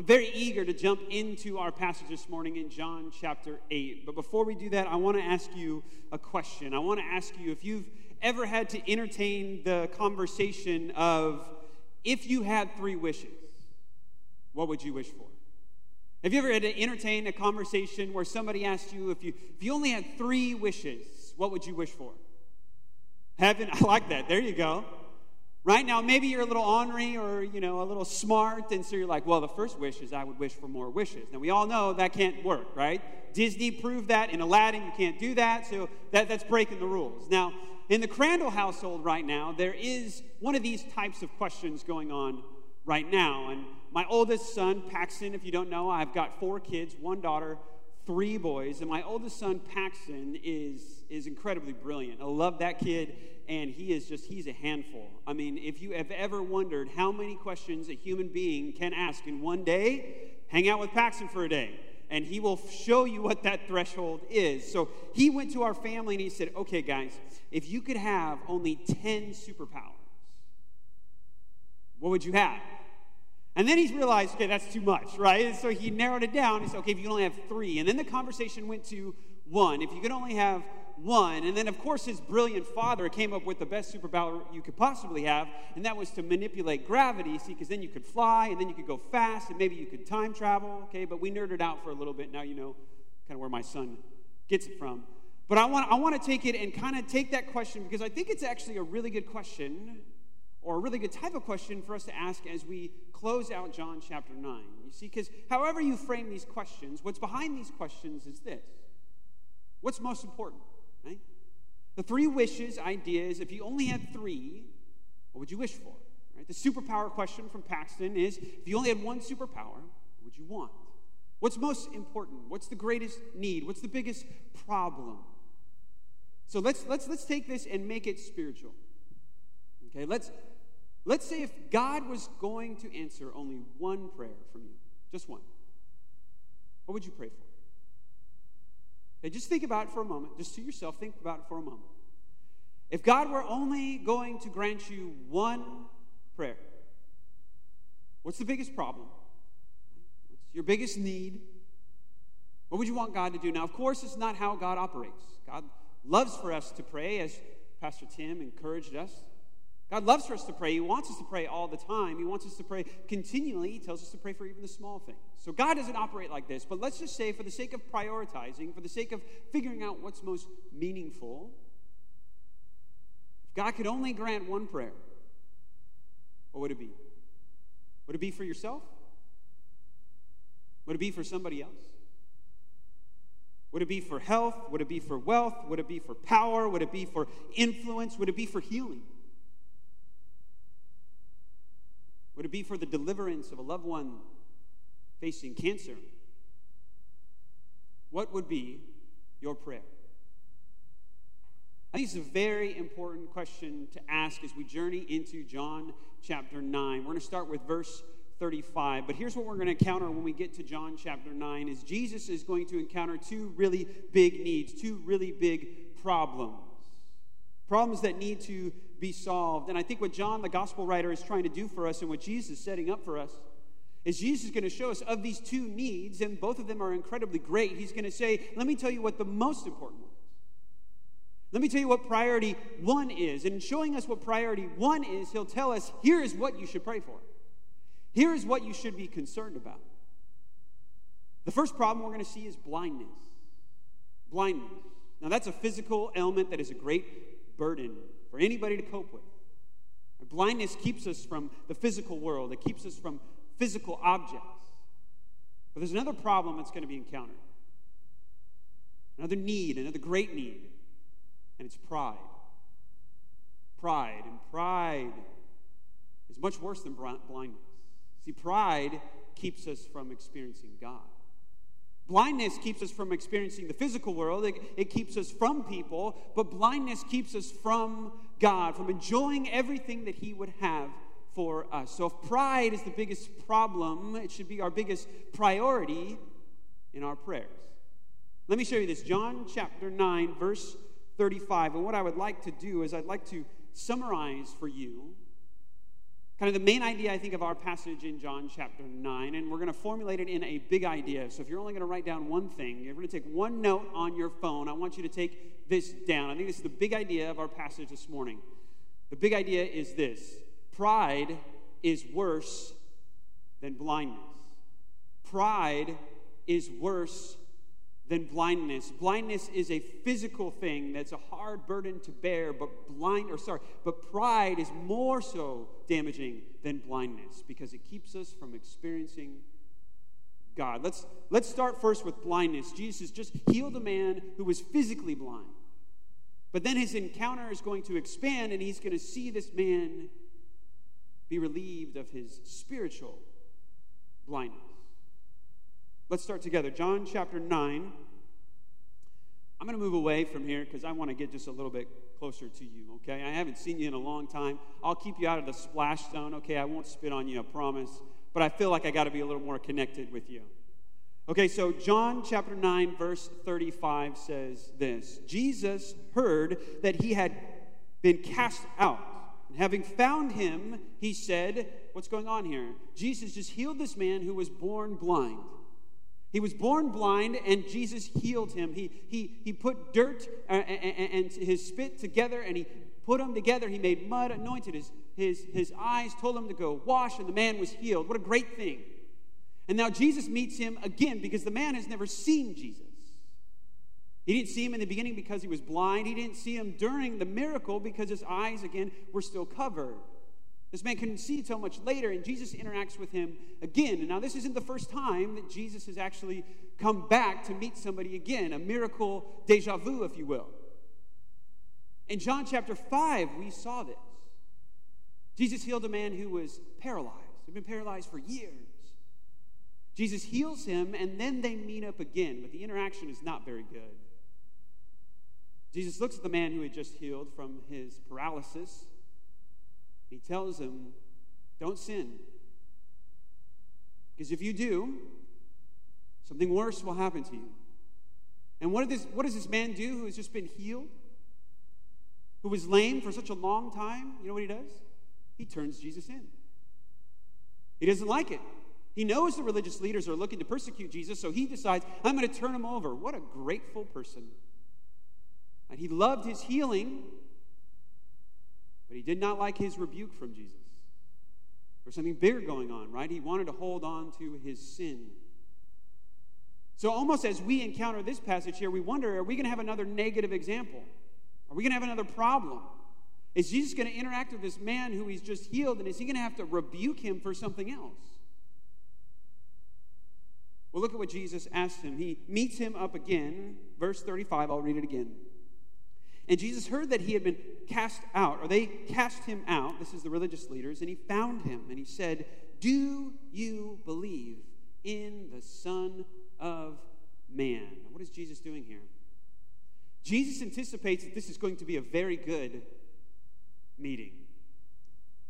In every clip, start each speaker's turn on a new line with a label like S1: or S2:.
S1: I'm very eager to jump into our passage this morning in John chapter 8. But before we do that, I want to ask you a question. I want to ask you if you've ever had to entertain the conversation of if you had three wishes, what would you wish for? Have you ever had to entertain a conversation where somebody asked you if you if you only had three wishes, what would you wish for? Heaven, I like that. There you go. Right now, maybe you're a little ornery or you know a little smart, and so you're like, well, the first wish is I would wish for more wishes. Now we all know that can't work, right? Disney proved that in Aladdin, you can't do that, so that, that's breaking the rules. Now, in the Crandall household right now, there is one of these types of questions going on right now. And my oldest son, Paxton, if you don't know, I've got four kids, one daughter, three boys, and my oldest son, Paxton, is, is incredibly brilliant. I love that kid, and he is just, he's a handful. I mean, if you have ever wondered how many questions a human being can ask in one day, hang out with Paxton for a day, and he will show you what that threshold is. So he went to our family and he said, okay, guys, if you could have only 10 superpowers, what would you have? And then he's realized, okay, that's too much, right? And so he narrowed it down. He said, okay, if you only have three. And then the conversation went to one. If you could only have one. And then, of course, his brilliant father came up with the best superpower you could possibly have, and that was to manipulate gravity, see, because then you could fly, and then you could go fast, and maybe you could time travel, okay? But we nerded out for a little bit. Now you know kind of where my son gets it from. But I want, I want to take it and kind of take that question because I think it's actually a really good question or a really good type of question for us to ask as we close out John chapter 9. You see, because however you frame these questions, what's behind these questions is this What's most important, right? The three wishes ideas, if you only had three, what would you wish for? Right? The superpower question from Paxton is if you only had one superpower, what would you want? What's most important? What's the greatest need? What's the biggest problem? So let's, let's, let's take this and make it spiritual. Okay, let's, let's say if God was going to answer only one prayer from you, just one, what would you pray for? Okay, just think about it for a moment, just to yourself, think about it for a moment. If God were only going to grant you one prayer, what's the biggest problem? What's your biggest need? What would you want God to do? Now, of course, it's not how God operates. God loves for us to pray, as Pastor Tim encouraged us. God loves for us to pray. He wants us to pray all the time. He wants us to pray continually. He tells us to pray for even the small things. So God doesn't operate like this. But let's just say, for the sake of prioritizing, for the sake of figuring out what's most meaningful, if God could only grant one prayer, what would it be? Would it be for yourself? Would it be for somebody else? Would it be for health? Would it be for wealth? Would it be for power? Would it be for influence? Would it be for healing? Would it be for the deliverance of a loved one facing cancer? What would be your prayer? I think it's a very important question to ask as we journey into John chapter 9. We're going to start with verse 35. But here's what we're going to encounter when we get to John chapter 9 is Jesus is going to encounter two really big needs, two really big problems. Problems that need to be solved. And I think what John, the gospel writer, is trying to do for us and what Jesus is setting up for us is Jesus is going to show us of these two needs, and both of them are incredibly great. He's going to say, Let me tell you what the most important one is. Let me tell you what priority one is. And in showing us what priority one is, he'll tell us, Here is what you should pray for. Here is what you should be concerned about. The first problem we're going to see is blindness. Blindness. Now, that's a physical ailment that is a great burden for anybody to cope with. Blindness keeps us from the physical world, it keeps us from physical objects. But there's another problem that's going to be encountered another need, another great need, and it's pride. Pride. And pride is much worse than blindness. See, pride keeps us from experiencing God. Blindness keeps us from experiencing the physical world, it, it, keeps us from people, but blindness keeps us from God, from enjoying everything that He would have for us. So, if pride is the biggest problem, it should be our biggest priority in our prayers. Let me show you this John chapter 9, verse 35. And what I would like to do is I'd like to summarize for you kind of the main idea, I think, of our passage in John chapter 9, and we're going to formulate it in a big idea. So if you're only going to write down one thing, you're going to take one note on your phone. I want you to take this down. I think this is the big idea of our passage this morning. The big idea is this pride is worse than blindness. Pride is worse than blindness. Blindness is a physical thing that's a hard burden to bear, but blind or sorry, but pride is more so damaging than blindness because it keeps us from experiencing God. Let's let's start first with blindness. Jesus just healed a man who was physically blind. But then his encounter is going to expand and he's going to see this man be relieved of his spiritual blindness. Let's start together. John chapter 9. I'm going to move away from here because I want to get just a little bit closer to you, okay? I haven't seen you in a long time. I'll keep you out of the splash zone, okay? I won't spit on you, I promise. But I feel like I got to be a little more connected with you. Okay, so John chapter 9, verse 35 says this Jesus heard that he had been cast out. And having found him, he said, What's going on here? Jesus just healed this man who was born blind. He was born blind, and Jesus healed him. He, he, he put dirt uh, and, and his spit together, and he put them together. He made mud, anointed his, his, his eyes, told him to go wash, and the man was healed. What a great thing. And now Jesus meets him again because the man has never seen Jesus. He didn't see him in the beginning because he was blind. He didn't see him during the miracle because his eyes, again, were still covered. This man see until much later, and Jesus interacts with him again. And now, this isn't the first time that Jesus has actually come back to meet somebody again, a miracle deja vu, if you will. In John chapter 5, we saw this. Jesus healed a man who was paralyzed, he had been paralyzed for years. Jesus heals him, and then they meet up again, but the interaction is not very good. Jesus looks at the man who had just healed from his paralysis he tells him, Don't sin. Because if you do, something worse will happen to you. And what, this, what does this man do who has just been healed? Who was lame for such a long time? You know what he does? He turns Jesus in. He doesn't like it. He knows the religious leaders are looking to persecute Jesus, so he decides, I'm going to turn him over. What a grateful person. And he loved his healing, but he did not like his rebuke from Jesus. There's something bigger going on, right? He wanted to hold on to his sin. So, almost as we encounter this passage here, we wonder are we going to have another negative example? Are we going to have another problem? Is Jesus going to interact with this man who he's just healed, and is he going to have to rebuke him for something else? Well, look at what Jesus asked him. He meets him up again. Verse 35, I'll read it again. And Jesus heard that he had been cast out, or they cast him out. This is the religious leaders. And he found him and he said, Do you believe in the Son of Man? What is Jesus doing here? Jesus anticipates that this is going to be a very good meeting.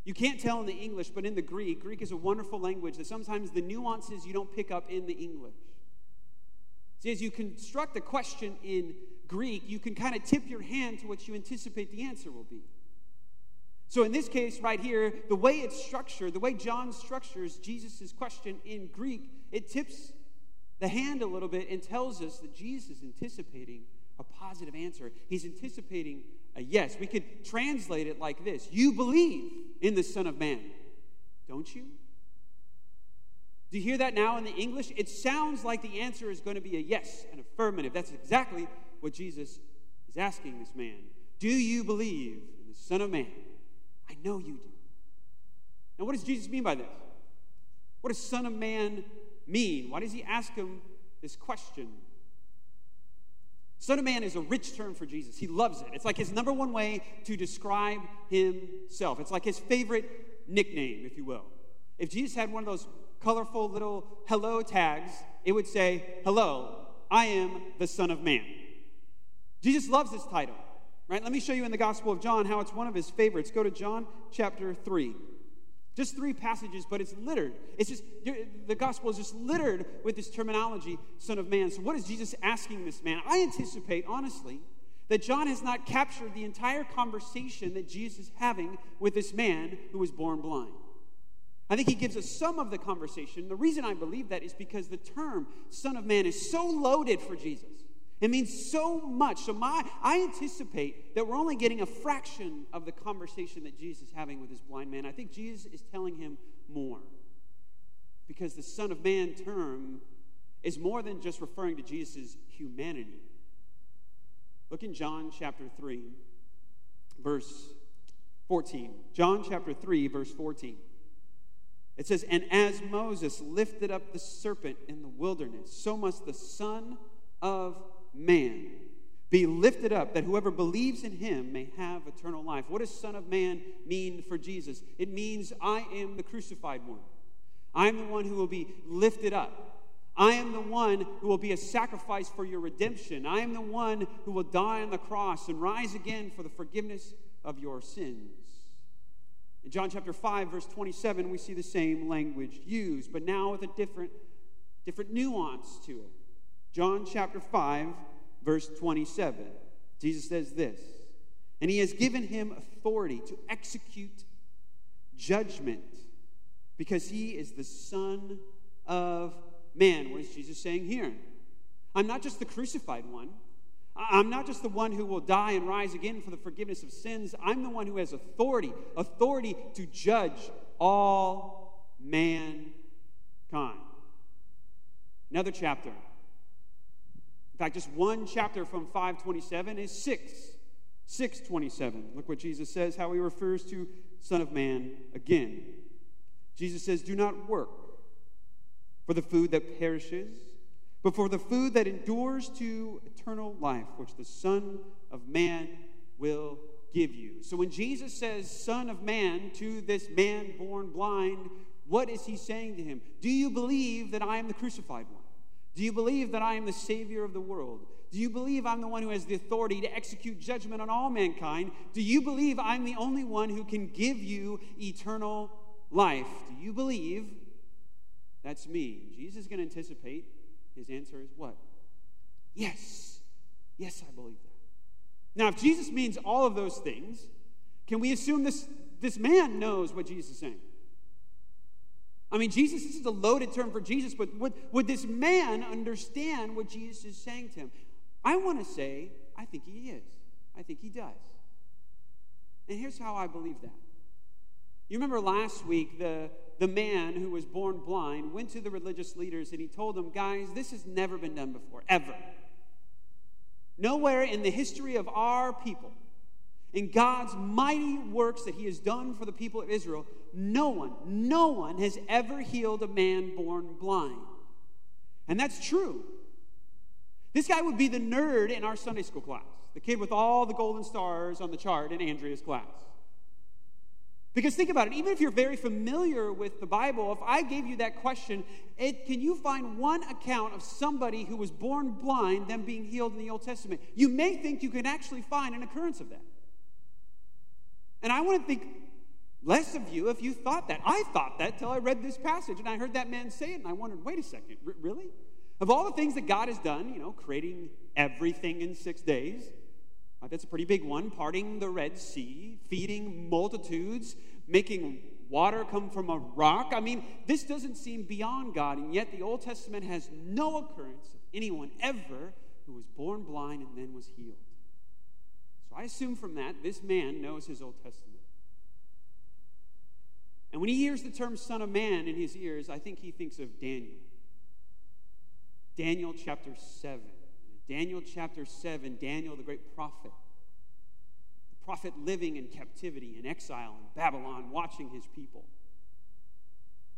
S1: You can't tell in the English, but in the Greek, Greek is a wonderful language that sometimes the nuances you don't pick up in the English. See, as you construct a question in Greek, you can kind of tip your hand to what you anticipate the answer will be. So, in this case, right here, the way it's structured, the way John structures Jesus' question in Greek, it tips the hand a little bit and tells us that Jesus is anticipating a positive answer. He's anticipating a yes. We could translate it like this You believe in the Son of Man, don't you? Do you hear that now in the English? It sounds like the answer is going to be a yes, an affirmative. That's exactly what Jesus is asking this man. Do you believe in the Son of Man? I know you do. Now, what does Jesus mean by this? What does Son of Man mean? Why does he ask him this question? Son of Man is a rich term for Jesus. He loves it. It's like his number one way to describe himself. It's like his favorite nickname, if you will. If Jesus had one of those colorful little hello tags, it would say, Hello, I am the Son of Man. Jesus loves this title, right? Let me show you in the Gospel of John how it's one of his favorites. Go to John chapter 3. Just three passages, but it's littered. It's just, the gospel is just littered with this terminology, Son of Man. So, what is Jesus asking this man? I anticipate, honestly, that John has not captured the entire conversation that Jesus is having with this man who was born blind. I think he gives us some of the conversation. The reason I believe that is because the term Son of Man is so loaded for Jesus. It means so much. So my, I anticipate that we're only getting a fraction of the conversation that Jesus is having with this blind man. I think Jesus is telling him more. Because the Son of Man term is more than just referring to Jesus' humanity. Look in John chapter 3, verse 14. John chapter 3, verse 14. It says, And as Moses lifted up the serpent in the wilderness, so must the Son of Man be lifted up, that whoever believes in him may have eternal life. What does Son of Man mean for Jesus? It means I am the crucified one. I am the one who will be lifted up. I am the one who will be a sacrifice for your redemption. I am the one who will die on the cross and rise again for the forgiveness of your sins. In John chapter 5, verse 27, we see the same language used, but now with a different, different nuance to it. John chapter 5, verse 27. Jesus says this And he has given him authority to execute judgment because he is the Son of Man. What is Jesus saying here? I'm not just the crucified one. I'm not just the one who will die and rise again for the forgiveness of sins. I'm the one who has authority, authority to judge all mankind. Another chapter. In fact, just one chapter from 527 is 6. 627. Look what Jesus says, how he refers to Son of Man again. Jesus says, Do not work for the food that perishes but for the food that endures to eternal life, which the Son of Man will give you. So when Jesus says, Son of Man, to this man born blind, what is he saying to him? Do you believe that I am the crucified one? Do you believe that I am the Savior of the world? Do you believe I'm the one who has the authority to execute judgment on all mankind? Do you believe I'm the only one who can give you eternal life? Do you believe that's me? Jesus is going to anticipate his answer is what? Yes. Yes, I believe that. Now, if Jesus means all of those things, can we assume this, this man knows what Jesus is saying? I mean, Jesus, this is a loaded term for Jesus, but would, would this man understand what Jesus is saying to him? I want to say, I think he is. I think he does. And here's how I believe that. You remember last week, the, the man who was born blind went to the religious leaders and he told them, guys, this has never been done before, ever. Nowhere in the history of our people, in God's mighty works that he has done for the people of Israel, no one, no one has ever healed a man born blind. And that's true. This guy would be the nerd in our Sunday school class, the kid with all the golden stars on the chart in Andrea's class. Because think about it, even if you're very familiar with the Bible, if I gave you that question, it, can you find one account of somebody who was born blind, then being healed in the Old Testament? You may think you can actually find an occurrence of that. And I want to think less of you if you thought that. I thought that till I read this passage and I heard that man say it and I wondered, wait a second, r- really? Of all the things that God has done, you know, creating everything in six days, uh, that's a pretty big one. Parting the Red Sea, feeding multitudes, making water come from a rock. I mean, this doesn't seem beyond God, and yet the Old Testament has no occurrence of anyone ever who was born blind and then was healed. So I assume from that, this man knows his Old Testament. And when he hears the term Son of Man in his ears, I think he thinks of Daniel. Daniel chapter 7. Daniel chapter 7, Daniel, the great prophet, the prophet living in captivity, in exile in Babylon, watching his people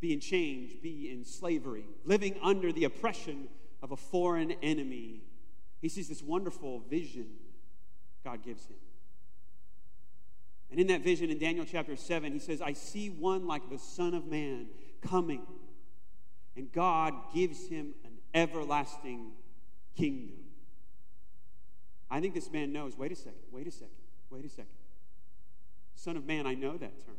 S1: be in change, be in slavery, living under the oppression of a foreign enemy. He sees this wonderful vision God gives him. And in that vision in Daniel chapter 7, he says, I see one like the Son of Man coming, and God gives him an everlasting kingdom. I think this man knows wait a second, wait a second, wait a second. Son of man, I know that term.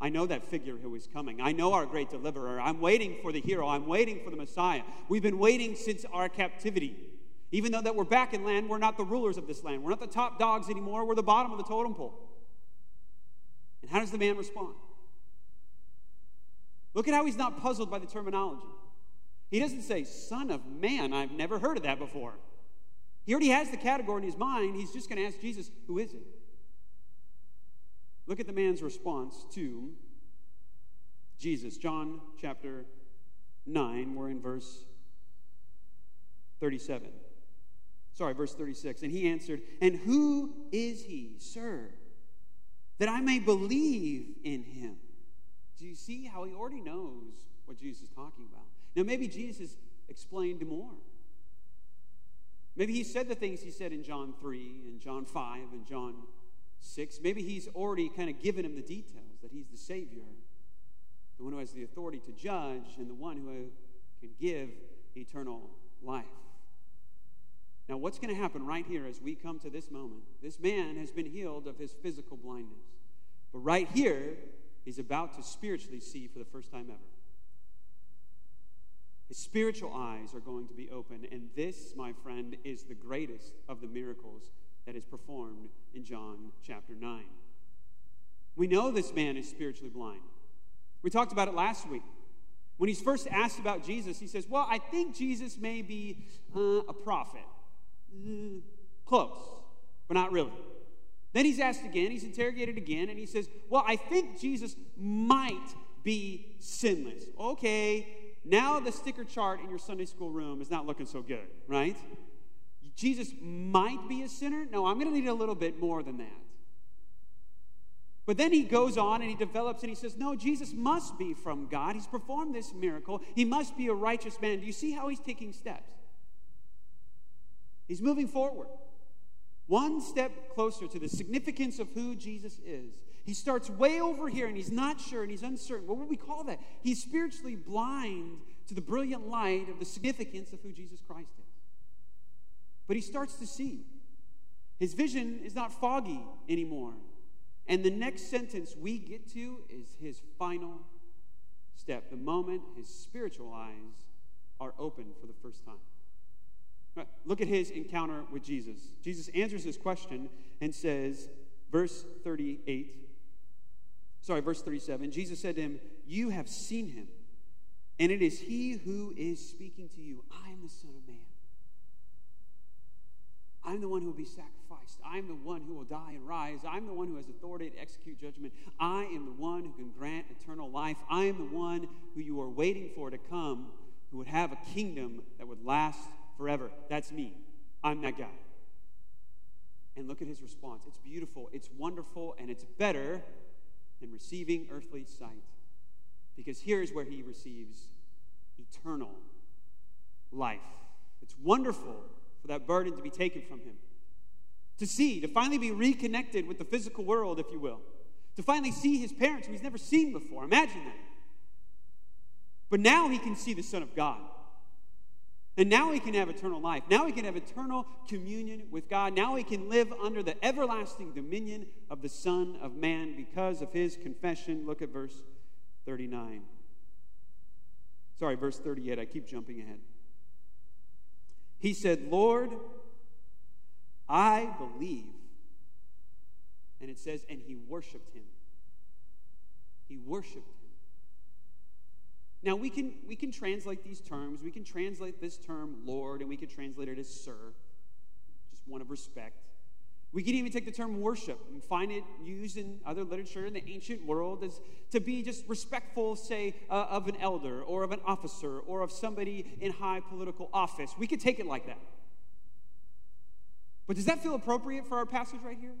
S1: I know that figure who is coming. I know our great deliverer. I'm waiting for the hero. I'm waiting for the Messiah. We've been waiting since our captivity. Even though that we're back in land, we're not the rulers of this land. We're not the top dogs anymore. We're the bottom of the totem pole. And how does the man respond? Look at how he's not puzzled by the terminology. He doesn't say, Son of man, I've never heard of that before. He already has the category in his mind. He's just going to ask Jesus, Who is it? Look at the man's response to Jesus. John chapter 9, we're in verse 37. Sorry, verse 36. And he answered, And who is he, sir, that I may believe in him? Do you see how he already knows what Jesus is talking about? Now, maybe Jesus explained more. Maybe he said the things he said in John 3 and John 5 and John 6. Maybe he's already kind of given him the details that he's the Savior, the one who has the authority to judge, and the one who can give eternal life. Now, what's going to happen right here as we come to this moment? This man has been healed of his physical blindness. But right here, he's about to spiritually see for the first time ever. His spiritual eyes are going to be open. And this, my friend, is the greatest of the miracles that is performed in John chapter 9. We know this man is spiritually blind. We talked about it last week. When he's first asked about Jesus, he says, Well, I think Jesus may be uh, a prophet. Mm, close, but not really. Then he's asked again, he's interrogated again, and he says, Well, I think Jesus might be sinless. Okay, now the sticker chart in your Sunday school room is not looking so good, right? Jesus might be a sinner? No, I'm going to need a little bit more than that. But then he goes on and he develops and he says, No, Jesus must be from God. He's performed this miracle. He must be a righteous man. Do you see how he's taking steps? He's moving forward, one step closer to the significance of who Jesus is. He starts way over here and he's not sure and he's uncertain. What would we call that? He's spiritually blind to the brilliant light of the significance of who Jesus Christ is. But he starts to see. His vision is not foggy anymore. And the next sentence we get to is his final step, the moment his spiritual eyes are open for the first time. Look at his encounter with Jesus. Jesus answers his question and says, verse 38, sorry, verse 37, Jesus said to him, You have seen him, and it is he who is speaking to you. I am the Son of Man. I'm the one who will be sacrificed. I'm the one who will die and rise. I'm the one who has authority to execute judgment. I am the one who can grant eternal life. I am the one who you are waiting for to come, who would have a kingdom that would last forever. That's me. I'm that guy. And look at his response. It's beautiful, it's wonderful, and it's better than receiving earthly sight. Because here's where he receives eternal life. It's wonderful for that burden to be taken from him. To see, to finally be reconnected with the physical world, if you will. To finally see his parents who he's never seen before. Imagine that. But now he can see the Son of God. And now he can have eternal life. Now he can have eternal communion with God. Now he can live under the everlasting dominion of the Son of Man because of his confession. Look at verse 39. Sorry, verse 38. I keep jumping ahead. He said, Lord, I believe. And it says, and he worshiped him. He worshiped him. Now, we can, we can translate these terms. We can translate this term Lord, and we can translate it as Sir, just one of respect. We can even take the term worship and find it used in other literature in the ancient world as to be just respectful, say, uh, of an elder or of an officer or of somebody in high political office. We could take it like that. But does that feel appropriate for our passage right here?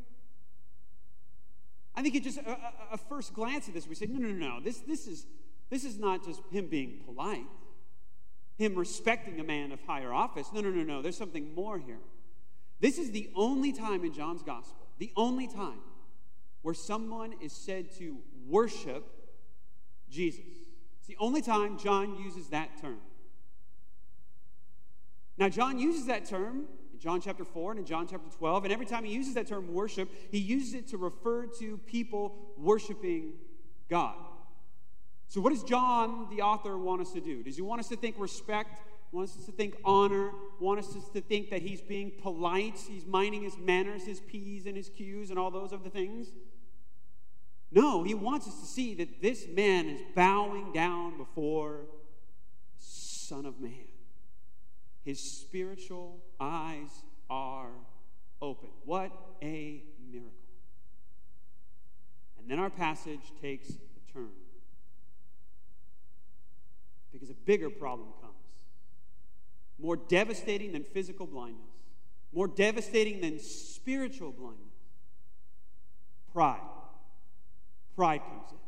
S1: I think it just, uh, uh, uh, a, a first glance at this, we say, no, no, no, no. This, this is this is not just him being polite, him respecting a man of higher office. No, no, no, no. There's something more here. This is the only time in John's gospel, the only time where someone is said to worship Jesus. It's the only time John uses that term. Now, John uses that term in John chapter 4 and in John chapter 12, and every time he uses that term worship, he uses it to refer to people worshiping God. So, what does John, the author, want us to do? Does he want us to think respect? Want us to think honor? Want us to think that he's being polite? He's minding his manners, his P's and his Q's, and all those other things? No, he wants us to see that this man is bowing down before the Son of Man. His spiritual eyes are open. What a miracle. And then our passage takes a turn. Because a bigger problem comes. More devastating than physical blindness, more devastating than spiritual blindness. Pride. Pride comes in.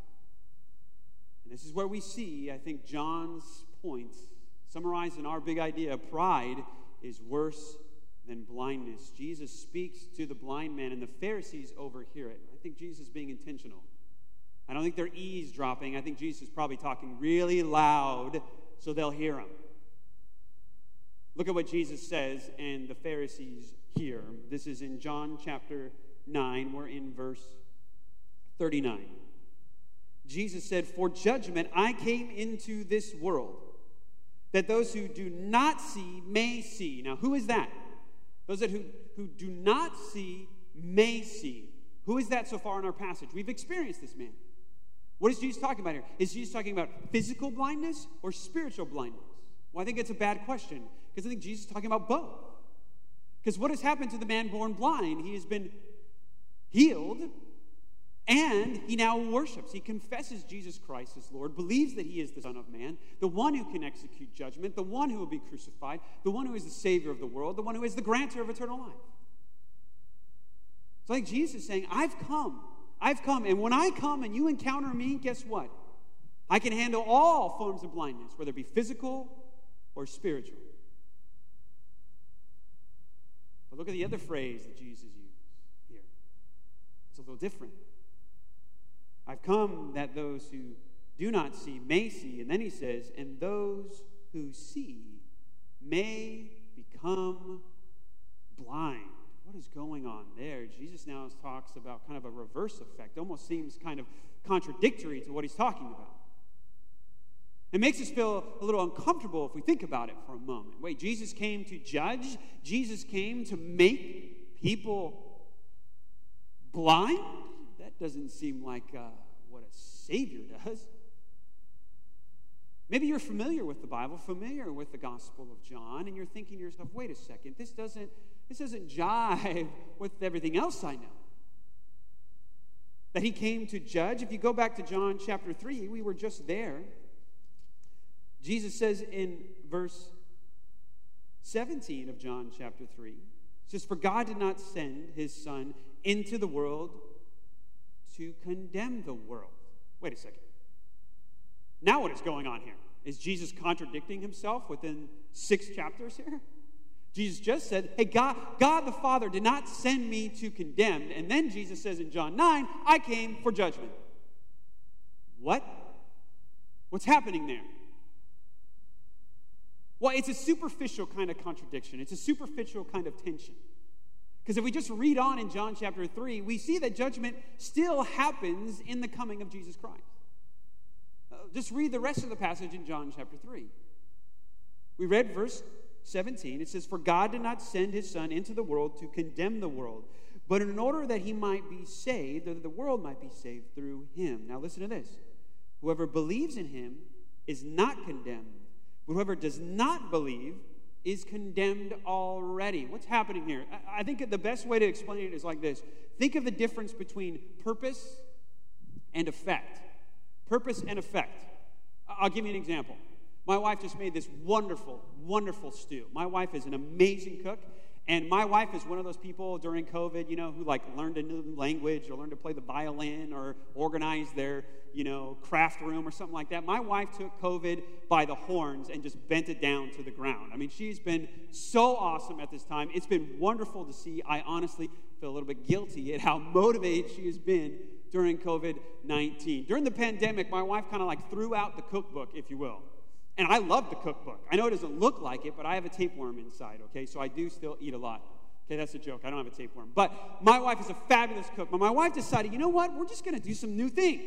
S1: And this is where we see, I think, John's points summarized in our big idea pride is worse than blindness. Jesus speaks to the blind man, and the Pharisees overhear it. I think Jesus being intentional. I don't think they're eavesdropping. I think Jesus is probably talking really loud so they'll hear him. Look at what Jesus says, and the Pharisees hear. This is in John chapter 9. We're in verse 39. Jesus said, For judgment I came into this world, that those who do not see may see. Now, who is that? Those that who, who do not see may see. Who is that so far in our passage? We've experienced this man. What is Jesus talking about here? Is Jesus talking about physical blindness or spiritual blindness? Well, I think it's a bad question because I think Jesus is talking about both. Because what has happened to the man born blind? He has been healed and he now worships. He confesses Jesus Christ as Lord, believes that he is the Son of Man, the one who can execute judgment, the one who will be crucified, the one who is the Savior of the world, the one who is the grantor of eternal life. It's like Jesus is saying, I've come. I've come. And when I come and you encounter me, guess what? I can handle all forms of blindness, whether it be physical or spiritual. But look at the other phrase that Jesus used here. It's a little different. I've come that those who do not see may see. And then he says, and those who see may become blind. What is going on there? Jesus now talks about kind of a reverse effect. Almost seems kind of contradictory to what he's talking about. It makes us feel a little uncomfortable if we think about it for a moment. Wait, Jesus came to judge? Jesus came to make people blind? That doesn't seem like uh, what a Savior does. Maybe you're familiar with the Bible, familiar with the Gospel of John, and you're thinking to yourself, wait a second, this doesn't, this doesn't jive with everything else I know. That he came to judge. If you go back to John chapter 3, we were just there. Jesus says in verse 17 of John chapter 3, says, For God did not send his Son into the world to condemn the world. Wait a second. Now, what is going on here? Is Jesus contradicting himself within six chapters here? Jesus just said, Hey, God, God the Father did not send me to condemn. And then Jesus says in John 9, I came for judgment. What? What's happening there? Well, it's a superficial kind of contradiction, it's a superficial kind of tension. Because if we just read on in John chapter 3, we see that judgment still happens in the coming of Jesus Christ. Uh, just read the rest of the passage in John chapter 3. We read verse 17. It says, For God did not send his Son into the world to condemn the world, but in order that he might be saved, that the world might be saved through him. Now listen to this. Whoever believes in him is not condemned but whoever does not believe is condemned already. What's happening here? I think the best way to explain it is like this think of the difference between purpose and effect. Purpose and effect. I'll give you an example. My wife just made this wonderful, wonderful stew. My wife is an amazing cook. And my wife is one of those people during COVID, you know, who like learned a new language or learned to play the violin or organize their, you know, craft room or something like that. My wife took COVID by the horns and just bent it down to the ground. I mean, she's been so awesome at this time. It's been wonderful to see. I honestly feel a little bit guilty at how motivated she has been during COVID 19. During the pandemic, my wife kind of like threw out the cookbook, if you will. And I love the cookbook. I know it doesn't look like it, but I have a tapeworm inside, okay? So I do still eat a lot. Okay, that's a joke. I don't have a tapeworm. But my wife is a fabulous cook. But my wife decided, you know what? We're just going to do some new things.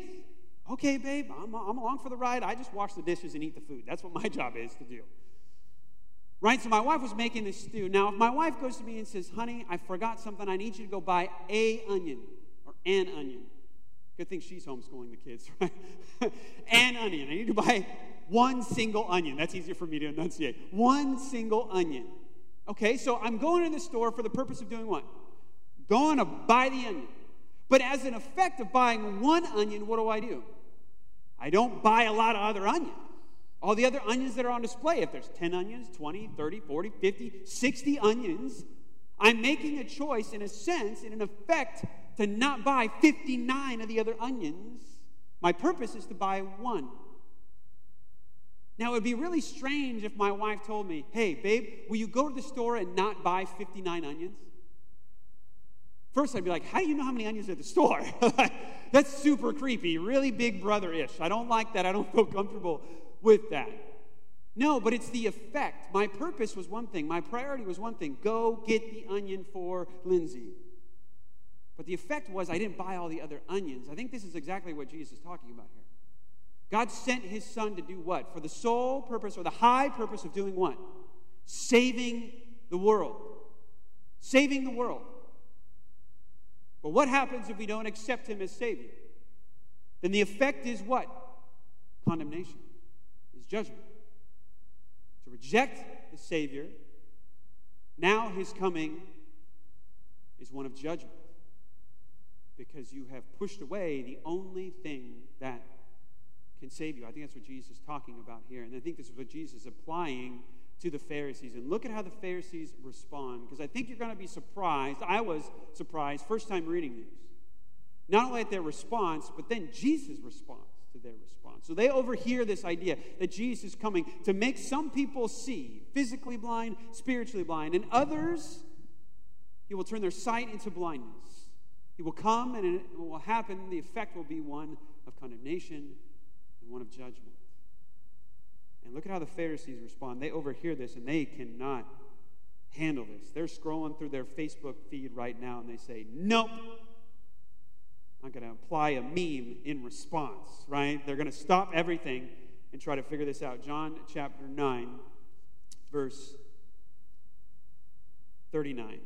S1: Okay, babe, I'm, I'm along for the ride. I just wash the dishes and eat the food. That's what my job is to do. Right? So my wife was making this stew. Now, if my wife goes to me and says, honey, I forgot something, I need you to go buy a onion or an onion. Good thing she's homeschooling the kids, right? an onion. I need to buy one single onion. That's easier for me to enunciate. One single onion. Okay, so I'm going to the store for the purpose of doing what? Going to buy the onion. But as an effect of buying one onion, what do I do? I don't buy a lot of other onions. All the other onions that are on display, if there's 10 onions, 20, 30, 40, 50, 60 onions, I'm making a choice, in a sense, in an effect, to not buy 59 of the other onions. My purpose is to buy one. Now, it would be really strange if my wife told me, hey, babe, will you go to the store and not buy 59 onions? First, I'd be like, how do you know how many onions are at the store? That's super creepy, really big brother ish. I don't like that. I don't feel comfortable with that. No, but it's the effect. My purpose was one thing, my priority was one thing go get the onion for Lindsay. But the effect was I didn't buy all the other onions. I think this is exactly what Jesus is talking about here. God sent his son to do what? For the sole purpose or the high purpose of doing what? Saving the world. Saving the world. But what happens if we don't accept him as Savior? Then the effect is what? Condemnation, is judgment. To reject the Savior, now his coming is one of judgment because you have pushed away the only thing that can save you. I think that's what Jesus is talking about here. And I think this is what Jesus is applying to the Pharisees. And look at how the Pharisees respond, because I think you're going to be surprised. I was surprised first time reading these. Not only at their response, but then Jesus' response to their response. So they overhear this idea that Jesus is coming to make some people see, physically blind, spiritually blind, and others, he will turn their sight into blindness. He will come and it will happen. The effect will be one of condemnation and one of judgment. And look at how the Pharisees respond. They overhear this and they cannot handle this. They're scrolling through their Facebook feed right now and they say, Nope. I'm going to apply a meme in response, right? They're going to stop everything and try to figure this out. John chapter 9, verse 39.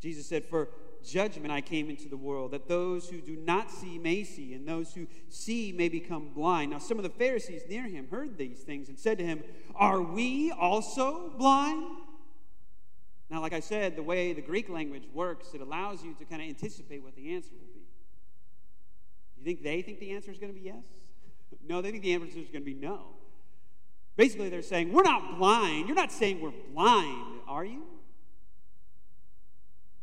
S1: Jesus said, For judgment I came into the world, that those who do not see may see, and those who see may become blind. Now, some of the Pharisees near him heard these things and said to him, Are we also blind? Now, like I said, the way the Greek language works, it allows you to kind of anticipate what the answer will be. Do you think they think the answer is going to be yes? no, they think the answer is going to be no. Basically, they're saying, We're not blind. You're not saying we're blind, are you?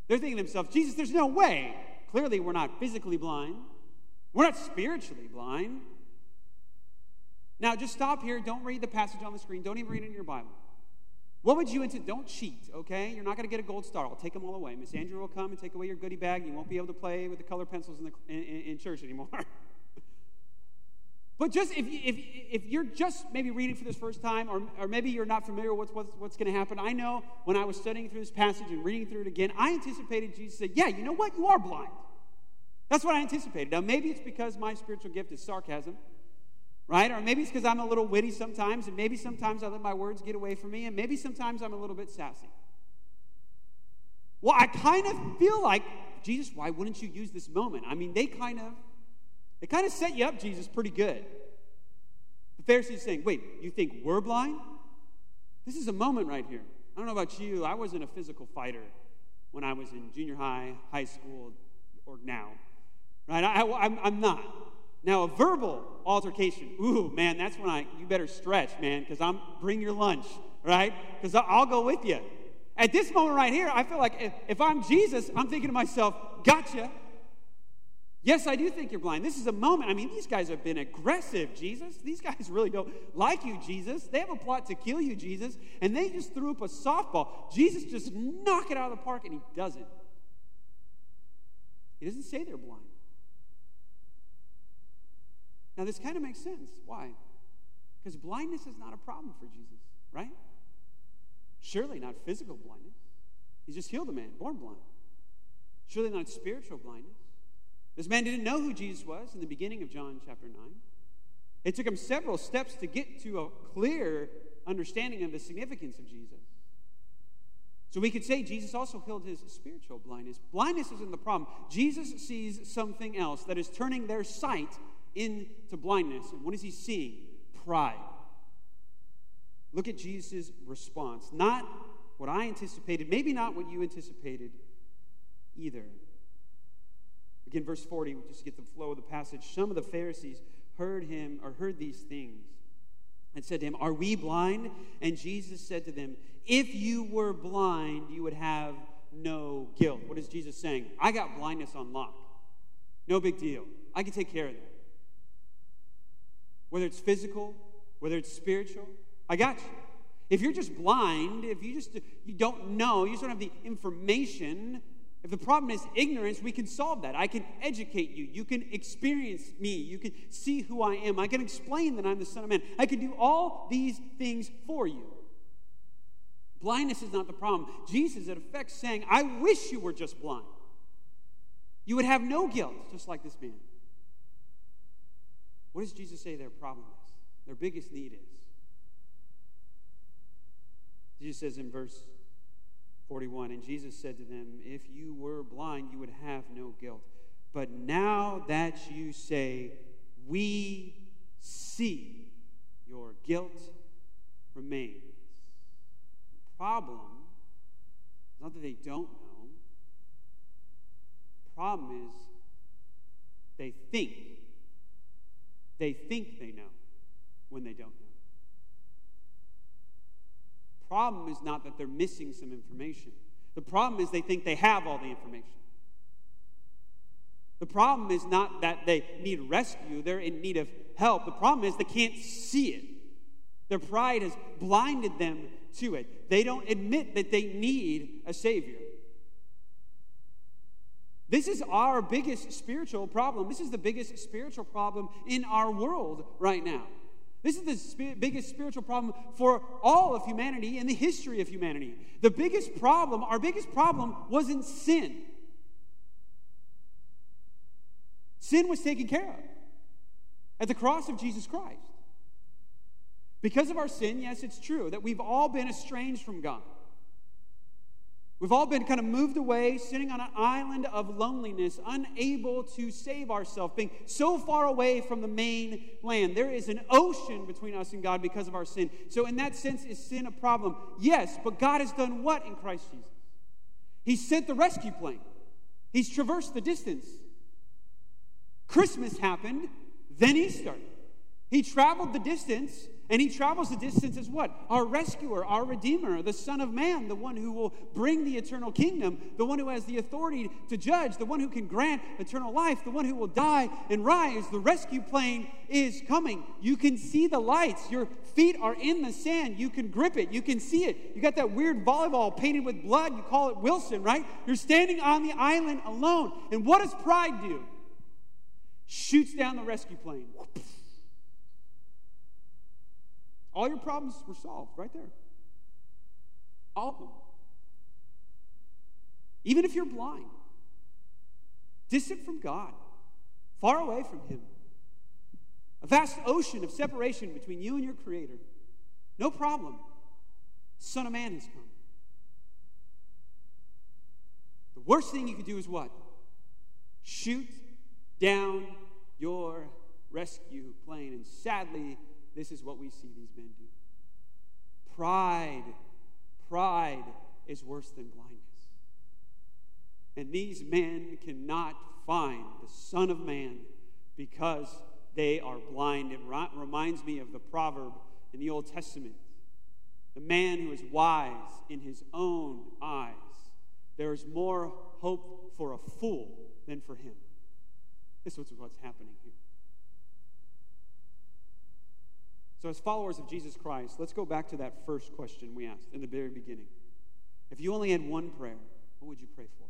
S1: They're thinking to themselves, Jesus, there's no way. Clearly, we're not physically blind, we're not spiritually blind. Now, just stop here. Don't read the passage on the screen. Don't even read it in your Bible. What would you into? Don't cheat, okay? You're not going to get a gold star. I'll take them all away. Miss Andrea will come and take away your goodie bag, you won't be able to play with the color pencils in, the, in, in church anymore. But just if, if, if you're just maybe reading for this first time, or, or maybe you're not familiar with what's, what's going to happen, I know when I was studying through this passage and reading through it again, I anticipated Jesus said, Yeah, you know what? You are blind. That's what I anticipated. Now, maybe it's because my spiritual gift is sarcasm, right? Or maybe it's because I'm a little witty sometimes, and maybe sometimes I let my words get away from me, and maybe sometimes I'm a little bit sassy. Well, I kind of feel like, Jesus, why wouldn't you use this moment? I mean, they kind of it kind of set you up, Jesus, pretty good. The Pharisees saying, Wait, you think we're blind? This is a moment right here. I don't know about you, I wasn't a physical fighter when I was in junior high, high school, or now. Right? I, am not. Now, a verbal altercation, ooh, man, that's when I, you better stretch, man, because I'm, bring your lunch, right? Because I'll go with you. At this moment right here, I feel like if, if I'm Jesus, I'm thinking to myself, gotcha. Yes, I do think you're blind. This is a moment. I mean, these guys have been aggressive, Jesus. These guys really don't like you, Jesus. They have a plot to kill you, Jesus. And they just threw up a softball. Jesus just knock it out of the park, and he doesn't. He doesn't say they're blind. Now, this kind of makes sense. Why? Because blindness is not a problem for Jesus, right? Surely not physical blindness. He just healed a man, born blind. Surely not spiritual blindness. This man didn't know who Jesus was in the beginning of John chapter 9. It took him several steps to get to a clear understanding of the significance of Jesus. So we could say Jesus also healed his spiritual blindness. Blindness isn't the problem. Jesus sees something else that is turning their sight into blindness. And what is he seeing? Pride. Look at Jesus' response. Not what I anticipated, maybe not what you anticipated either. Again, verse 40, just to get the flow of the passage. Some of the Pharisees heard him or heard these things and said to him, Are we blind? And Jesus said to them, If you were blind, you would have no guilt. What is Jesus saying? I got blindness on lock. No big deal. I can take care of that. Whether it's physical, whether it's spiritual, I got you. If you're just blind, if you just you don't know, you just don't have the information, if the problem is ignorance, we can solve that. I can educate you. You can experience me. You can see who I am. I can explain that I'm the Son of Man. I can do all these things for you. Blindness is not the problem. Jesus, in effect, saying, I wish you were just blind. You would have no guilt, just like this man. What does Jesus say their problem is? Their biggest need is? Jesus says in verse 41 And Jesus said to them, If you were blind, you would have no guilt. But now that you say, We see, your guilt remains. The problem is not that they don't know, the problem is they think. They think they know when they don't know problem is not that they're missing some information. The problem is they think they have all the information. The problem is not that they need rescue, they're in need of help. The problem is they can't see it. Their pride has blinded them to it. They don't admit that they need a Savior. This is our biggest spiritual problem. This is the biggest spiritual problem in our world right now. This is the sp- biggest spiritual problem for all of humanity in the history of humanity. The biggest problem, our biggest problem, wasn't sin. Sin was taken care of at the cross of Jesus Christ. Because of our sin, yes, it's true that we've all been estranged from God. We've all been kind of moved away, sitting on an island of loneliness, unable to save ourselves, being so far away from the main land. There is an ocean between us and God because of our sin. So, in that sense, is sin a problem? Yes, but God has done what in Christ Jesus? He sent the rescue plane, He's traversed the distance. Christmas happened, then Easter. He traveled the distance and he travels the distance as what? Our rescuer, our redeemer, the Son of Man, the one who will bring the eternal kingdom, the one who has the authority to judge, the one who can grant eternal life, the one who will die and rise. The rescue plane is coming. You can see the lights. Your feet are in the sand. You can grip it. You can see it. You got that weird volleyball painted with blood. You call it Wilson, right? You're standing on the island alone. And what does pride do? Shoots down the rescue plane. All your problems were solved right there. All of them. Even if you're blind, distant from God, far away from Him, a vast ocean of separation between you and your Creator, no problem. Son of Man has come. The worst thing you could do is what? Shoot down your rescue plane. And sadly, this is what we see these men do. Pride, pride is worse than blindness. And these men cannot find the Son of Man because they are blind. It reminds me of the proverb in the Old Testament the man who is wise in his own eyes. There is more hope for a fool than for him. This is what's happening here. So, as followers of Jesus Christ, let's go back to that first question we asked in the very beginning. If you only had one prayer, what would you pray for?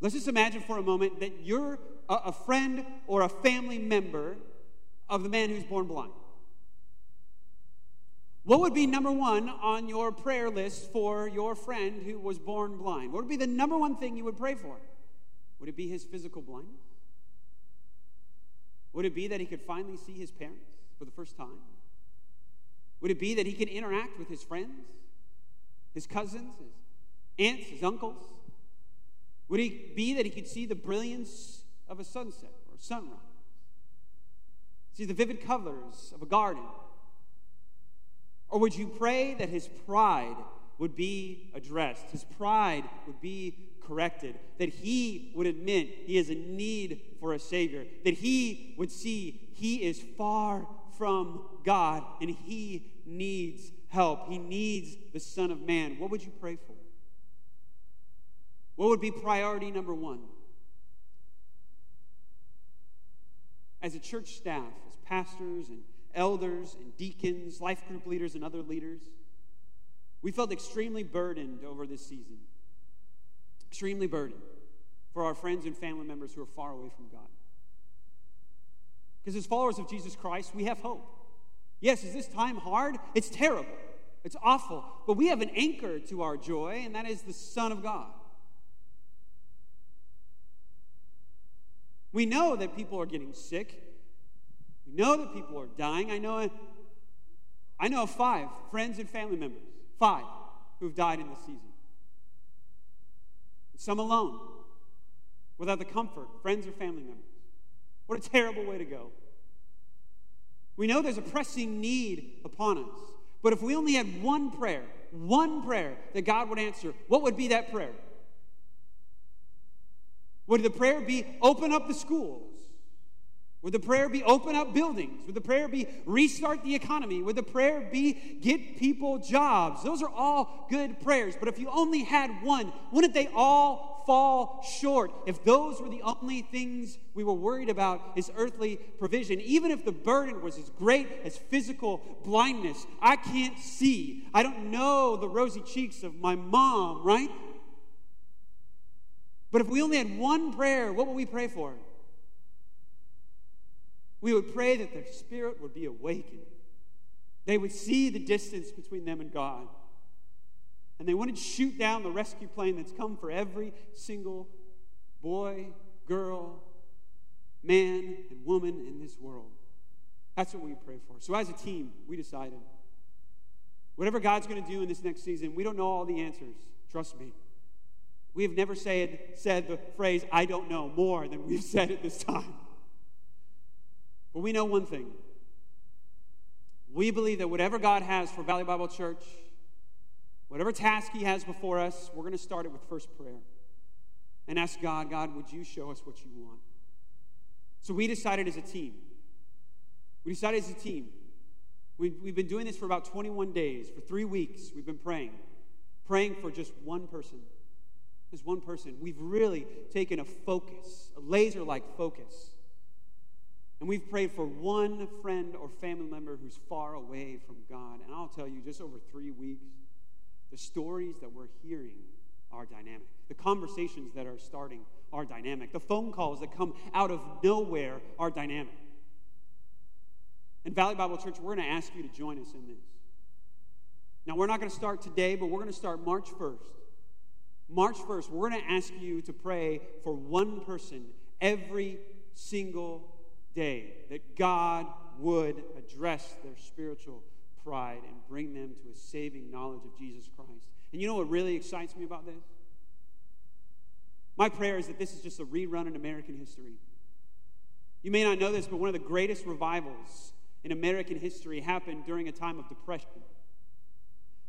S1: Let's just imagine for a moment that you're a, friend or a family member of the man who's born blind. What would be number one on your prayer list for your friend who was born blind? What would be the number one thing you would pray for? Would it be his physical blindness? Would it be that he could finally see his parents? For the first time? Would it be that he can interact with his friends, his cousins, his aunts, his uncles? Would it be that he could see the brilliance of a sunset or sunrise? See the vivid colors of a garden? Or would you pray that his pride would be addressed, his pride would be corrected, that he would admit he has a need for a Savior, that he would see he is far from God and he needs help. He needs the Son of Man. What would you pray for? What would be priority number one? As a church staff, as pastors and elders and deacons, life group leaders, and other leaders, we felt extremely burdened over this season. Extremely burdened for our friends and family members who are far away from God. Because as followers of Jesus Christ, we have hope. Yes, is this time hard? It's terrible. It's awful. But we have an anchor to our joy, and that is the Son of God. We know that people are getting sick. We know that people are dying. I know, I know five friends and family members, five, who've died in this season. Some alone, without the comfort, friends or family members. What a terrible way to go. We know there's a pressing need upon us. But if we only had one prayer, one prayer that God would answer, what would be that prayer? Would the prayer be open up the schools? Would the prayer be open up buildings? Would the prayer be restart the economy? Would the prayer be get people jobs? Those are all good prayers. But if you only had one, wouldn't they all fall short if those were the only things we were worried about is earthly provision? Even if the burden was as great as physical blindness, I can't see. I don't know the rosy cheeks of my mom, right? But if we only had one prayer, what would we pray for? We would pray that their spirit would be awakened. They would see the distance between them and God. And they wouldn't shoot down the rescue plane that's come for every single boy, girl, man, and woman in this world. That's what we pray for. So, as a team, we decided whatever God's going to do in this next season, we don't know all the answers. Trust me. We have never said, said the phrase, I don't know, more than we've said at this time. But we know one thing. We believe that whatever God has for Valley Bible Church, whatever task He has before us, we're going to start it with first prayer and ask God, God, would you show us what you want? So we decided as a team. We decided as a team. We, we've been doing this for about 21 days. For three weeks, we've been praying, praying for just one person. Just one person. We've really taken a focus, a laser like focus and we've prayed for one friend or family member who's far away from God. And I'll tell you, just over three weeks, the stories that we're hearing are dynamic. The conversations that are starting are dynamic. The phone calls that come out of nowhere are dynamic. And Valley Bible Church, we're going to ask you to join us in this. Now, we're not going to start today, but we're going to start March 1st. March 1st, we're going to ask you to pray for one person every single day that God would address their spiritual pride and bring them to a saving knowledge of Jesus Christ. And you know what really excites me about this? My prayer is that this is just a rerun in American history. You may not know this, but one of the greatest revivals in American history happened during a time of depression.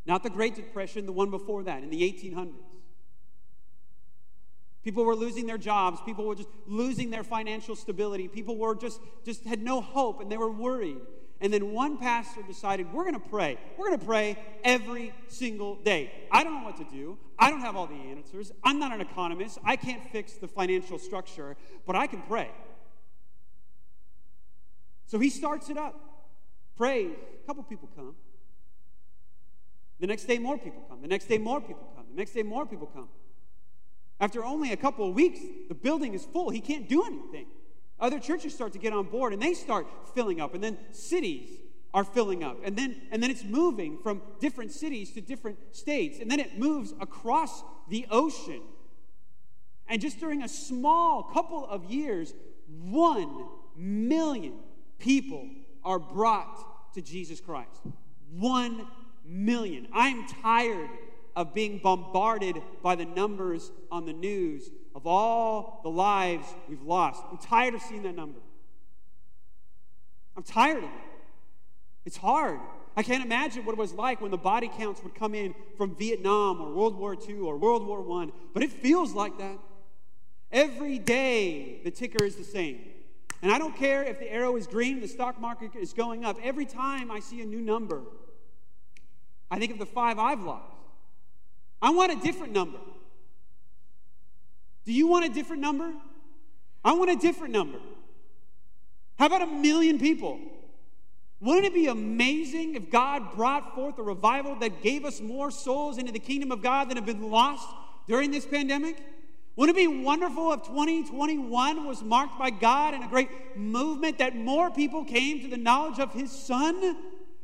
S1: Not the Great Depression, the one before that, in the 1800s. People were losing their jobs. People were just losing their financial stability. People were just, just had no hope and they were worried. And then one pastor decided, we're going to pray. We're going to pray every single day. I don't know what to do. I don't have all the answers. I'm not an economist. I can't fix the financial structure, but I can pray. So he starts it up. Prays. A couple people come. The next day, more people come. The next day, more people come. The next day, more people come. After only a couple of weeks, the building is full. He can't do anything. Other churches start to get on board and they start filling up. And then cities are filling up. And then, and then it's moving from different cities to different states. And then it moves across the ocean. And just during a small couple of years, one million people are brought to Jesus Christ. One million. I'm tired of being bombarded by the numbers on the news of all the lives we've lost. I'm tired of seeing that number. I'm tired of it. It's hard. I can't imagine what it was like when the body counts would come in from Vietnam or World War II or World War I, but it feels like that. Every day, the ticker is the same. And I don't care if the arrow is green, the stock market is going up. Every time I see a new number, I think of the five I've lost. I want a different number. Do you want a different number? I want a different number. How about a million people? Wouldn't it be amazing if God brought forth a revival that gave us more souls into the kingdom of God than have been lost during this pandemic? Wouldn't it be wonderful if 2021 was marked by God and a great movement that more people came to the knowledge of His Son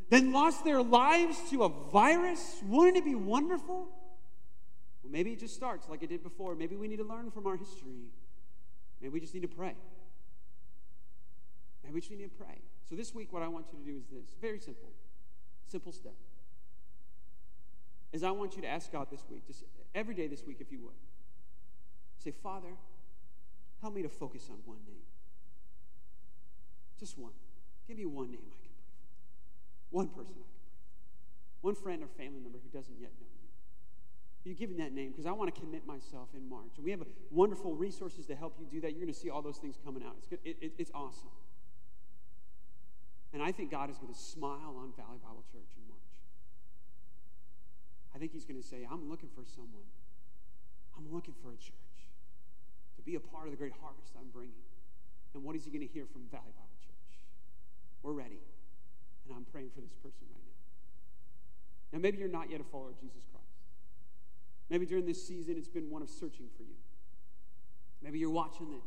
S1: than lost their lives to a virus? Wouldn't it be wonderful? Well, maybe it just starts like it did before. Maybe we need to learn from our history. Maybe we just need to pray. Maybe we just need to pray. So this week, what I want you to do is this very simple, simple step. Is I want you to ask God this week, just every day this week, if you would, say, Father, help me to focus on one name. Just one. Give me one name I can pray for. One person I can pray for. One friend or family member who doesn't yet know you. You give me that name because I want to commit myself in March. And we have wonderful resources to help you do that. You're going to see all those things coming out. It's, good. It, it, it's awesome. And I think God is going to smile on Valley Bible Church in March. I think He's going to say, I'm looking for someone. I'm looking for a church to be a part of the great harvest I'm bringing. And what is He going to hear from Valley Bible Church? We're ready. And I'm praying for this person right now. Now, maybe you're not yet a follower of Jesus Christ. Maybe during this season it's been one of searching for you. Maybe you're watching this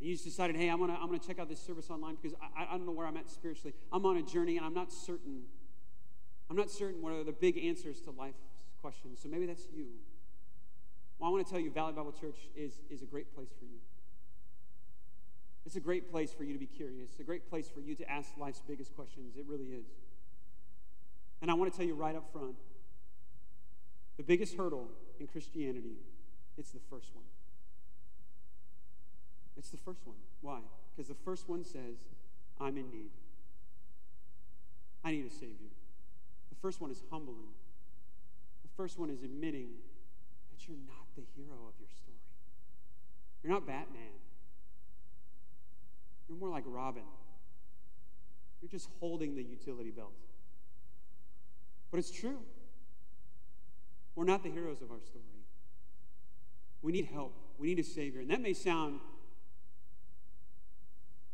S1: and you just decided, hey, I'm going to I'm gonna check out this service online because I, I don't know where I'm at spiritually. I'm on a journey and I'm not certain. I'm not certain what are the big answers to life's questions. So maybe that's you. Well, I want to tell you, Valley Bible Church is, is a great place for you. It's a great place for you to be curious, It's a great place for you to ask life's biggest questions. It really is. And I want to tell you right up front the biggest hurdle in Christianity, it's the first one. It's the first one. Why? Because the first one says, I'm in need. I need a Savior. The first one is humbling. The first one is admitting that you're not the hero of your story. You're not Batman. You're more like Robin. You're just holding the utility belt. But it's true. We're not the heroes of our story. We need help. We need a Savior. And that may sound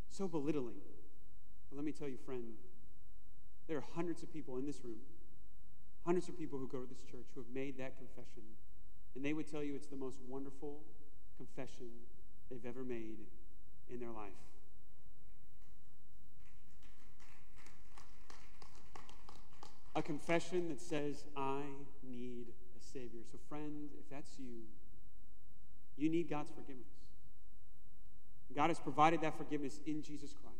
S1: so belittling. But let me tell you, friend, there are hundreds of people in this room, hundreds of people who go to this church who have made that confession. And they would tell you it's the most wonderful confession they've ever made in their life. A confession that says, I need Savior. So, friend, if that's you, you need God's forgiveness. God has provided that forgiveness in Jesus Christ.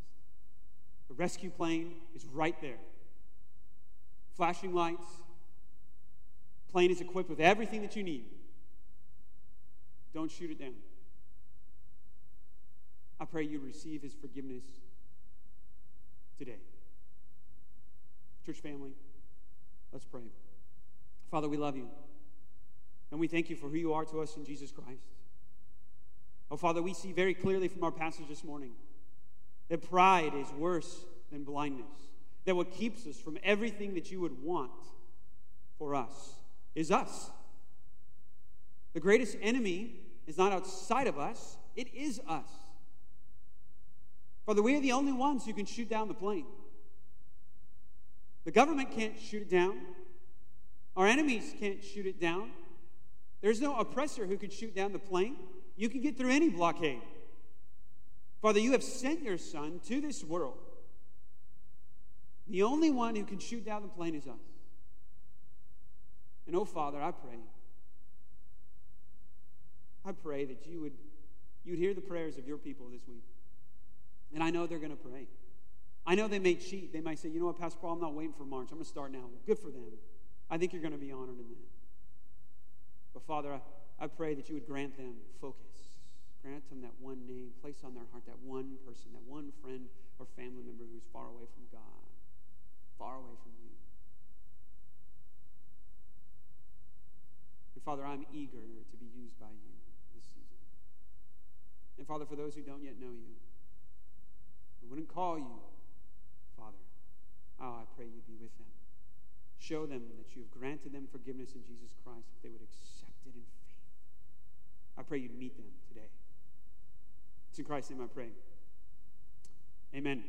S1: The rescue plane is right there. Flashing lights. Plane is equipped with everything that you need. Don't shoot it down. I pray you receive his forgiveness today. Church family, let's pray. Father, we love you. And we thank you for who you are to us in Jesus Christ. Oh, Father, we see very clearly from our passage this morning that pride is worse than blindness. That what keeps us from everything that you would want for us is us. The greatest enemy is not outside of us, it is us. Father, we are the only ones who can shoot down the plane. The government can't shoot it down. Our enemies can't shoot it down. There's no oppressor who can shoot down the plane. You can get through any blockade. Father, you have sent your son to this world. The only one who can shoot down the plane is us. And oh, Father, I pray. I pray that you would you'd hear the prayers of your people this week. And I know they're going to pray. I know they may cheat. They might say, you know what, Pastor Paul, I'm not waiting for March. I'm going to start now. Good for them. I think you're going to be honored in that. But Father, I, I pray that you would grant them focus. Grant them that one name. Place on their heart that one person, that one friend or family member who's far away from God, far away from you. And Father, I'm eager to be used by you this season. And Father, for those who don't yet know you, who wouldn't call you, Father, oh, I pray you'd be with them. Show them that you have granted them forgiveness in Jesus Christ if they would accept. I pray you'd meet them today. It's in Christ's name I pray. Amen.